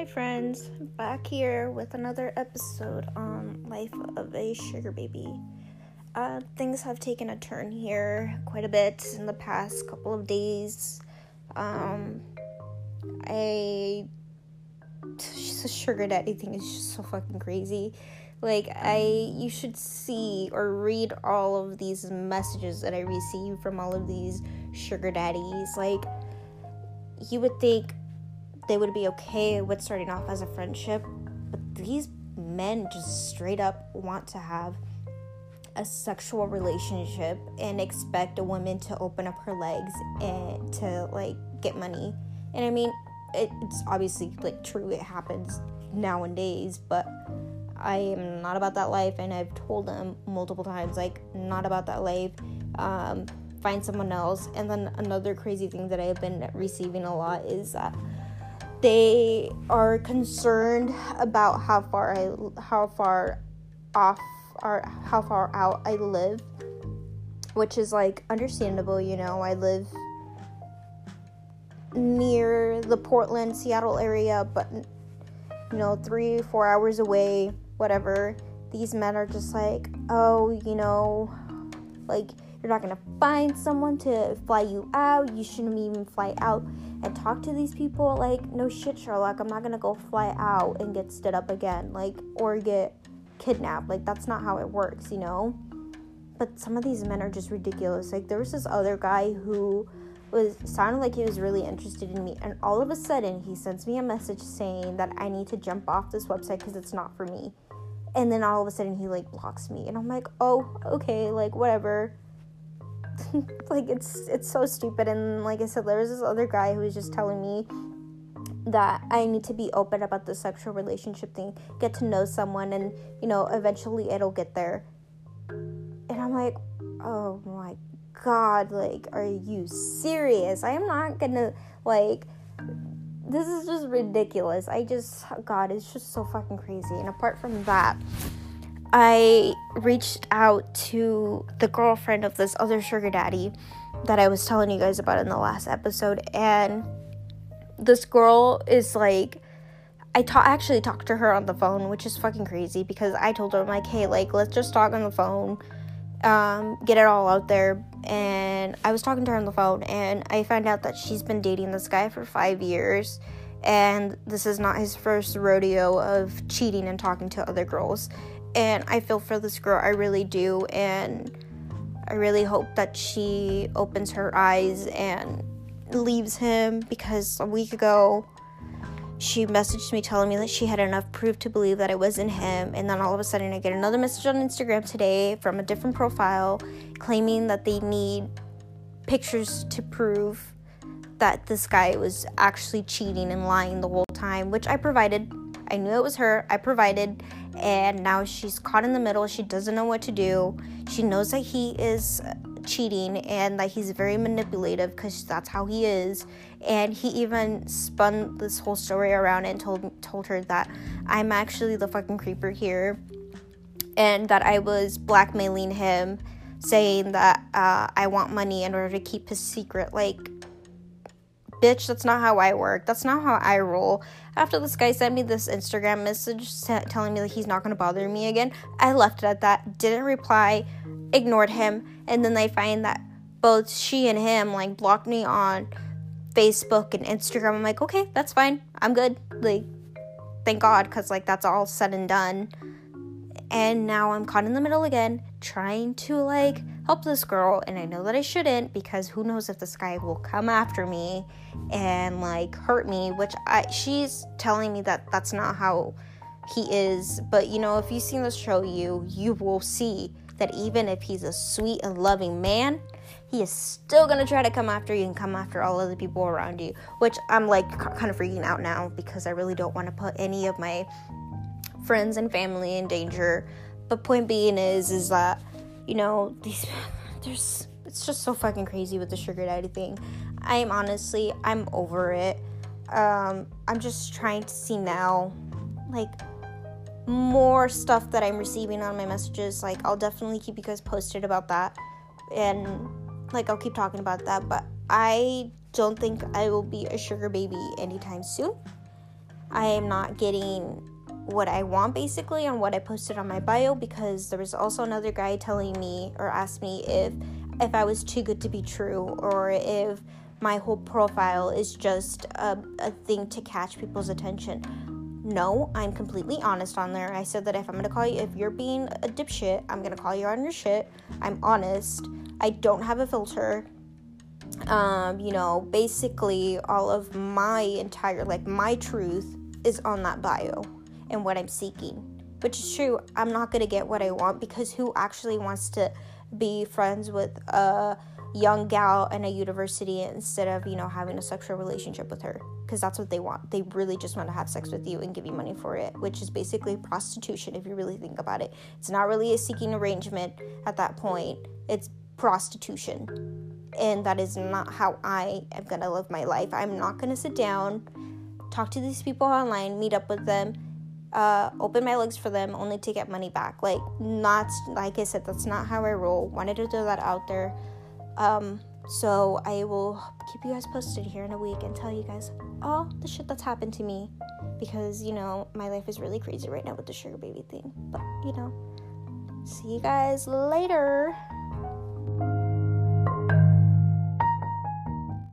Hi, friends. Back here with another episode on Life of a Sugar Baby. Uh, things have taken a turn here quite a bit in the past couple of days. Um, I. Sugar daddy thing is just so fucking crazy. Like, I. You should see or read all of these messages that I receive from all of these sugar daddies. Like, you would think they would be okay with starting off as a friendship, but these men just straight up want to have a sexual relationship and expect a woman to open up her legs and to like get money. And I mean, it, it's obviously like true, it happens nowadays, but I am not about that life, and I've told them multiple times, like, not about that life. Um, find someone else. And then another crazy thing that I've been receiving a lot is that they are concerned about how far I how far off or how far out I live, which is like understandable, you know. I live near the Portland, Seattle area, but you know, 3 4 hours away, whatever. These men are just like, "Oh, you know, like you're not gonna find someone to fly you out. You shouldn't even fly out and talk to these people. Like, no shit, Sherlock. I'm not gonna go fly out and get stood up again, like, or get kidnapped. Like, that's not how it works, you know? But some of these men are just ridiculous. Like, there was this other guy who was sounded like he was really interested in me, and all of a sudden he sends me a message saying that I need to jump off this website because it's not for me. And then all of a sudden he like blocks me, and I'm like, oh, okay, like whatever like it's it's so stupid and like I said there was this other guy who was just telling me that I need to be open about the sexual relationship thing, get to know someone and you know eventually it'll get there. And I'm like, "Oh my god, like are you serious? I am not going to like this is just ridiculous. I just god, it's just so fucking crazy. And apart from that, I reached out to the girlfriend of this other sugar daddy that I was telling you guys about in the last episode, and this girl is like, I ta- actually talked to her on the phone, which is fucking crazy because I told her, I'm like, hey, like, let's just talk on the phone, um, get it all out there. And I was talking to her on the phone, and I found out that she's been dating this guy for five years, and this is not his first rodeo of cheating and talking to other girls and I feel for this girl, I really do, and I really hope that she opens her eyes and leaves him because a week ago she messaged me telling me that she had enough proof to believe that it wasn't him, and then all of a sudden I get another message on Instagram today from a different profile claiming that they need pictures to prove that this guy was actually cheating and lying the whole time, which I provided. I knew it was her. I provided and now she's caught in the middle. She doesn't know what to do. She knows that he is cheating and that he's very manipulative because that's how he is. And he even spun this whole story around and told told her that I'm actually the fucking creeper here, and that I was blackmailing him, saying that uh, I want money in order to keep his secret. Like bitch, that's not how I work. That's not how I roll. After this guy sent me this Instagram message telling me that he's not to bother me again, I left it at that, didn't reply, ignored him, and then they find that both she and him like blocked me on Facebook and Instagram. I'm like, okay, that's fine. I'm good. Like, thank God, because like that's all said and done. And now I'm caught in the middle again, trying to like help this girl and I know that I shouldn't because who knows if this guy will come after me and like hurt me which I she's telling me that that's not how he is. But you know if you've seen the show you you will see that even if he's a sweet and loving man he is still gonna try to come after you and come after all of the people around you which I'm like kind of freaking out now because I really don't want to put any of my friends and family in danger. But point being is is that you know, these there's it's just so fucking crazy with the sugar daddy thing. I'm honestly I'm over it. Um, I'm just trying to see now, like more stuff that I'm receiving on my messages. Like I'll definitely keep you guys posted about that, and like I'll keep talking about that. But I don't think I will be a sugar baby anytime soon. I am not getting what I want basically on what I posted on my bio because there was also another guy telling me or asked me if if I was too good to be true or if my whole profile is just a, a thing to catch people's attention. No, I'm completely honest on there. I said that if I'm gonna call you, if you're being a dipshit, I'm gonna call you on your shit. I'm honest. I don't have a filter. Um, you know, basically all of my entire, like, my truth is on that bio and what I'm seeking. Which is true. I'm not gonna get what I want because who actually wants to be friends with a young gal in a university instead of you know having a sexual relationship with her? Because that's what they want. They really just want to have sex with you and give you money for it which is basically prostitution if you really think about it. It's not really a seeking arrangement at that point. It's prostitution. And that is not how i am to live my life. I'm not to sit down talk to these people online meet up with them uh, open my legs for them only to get money back. Like, not like I said, that's not how I roll. Wanted to throw that out there. Um, so I will keep you guys posted here in a week and tell you guys all the shit that's happened to me because you know my life is really crazy right now with the sugar baby thing. But you know, see you guys later.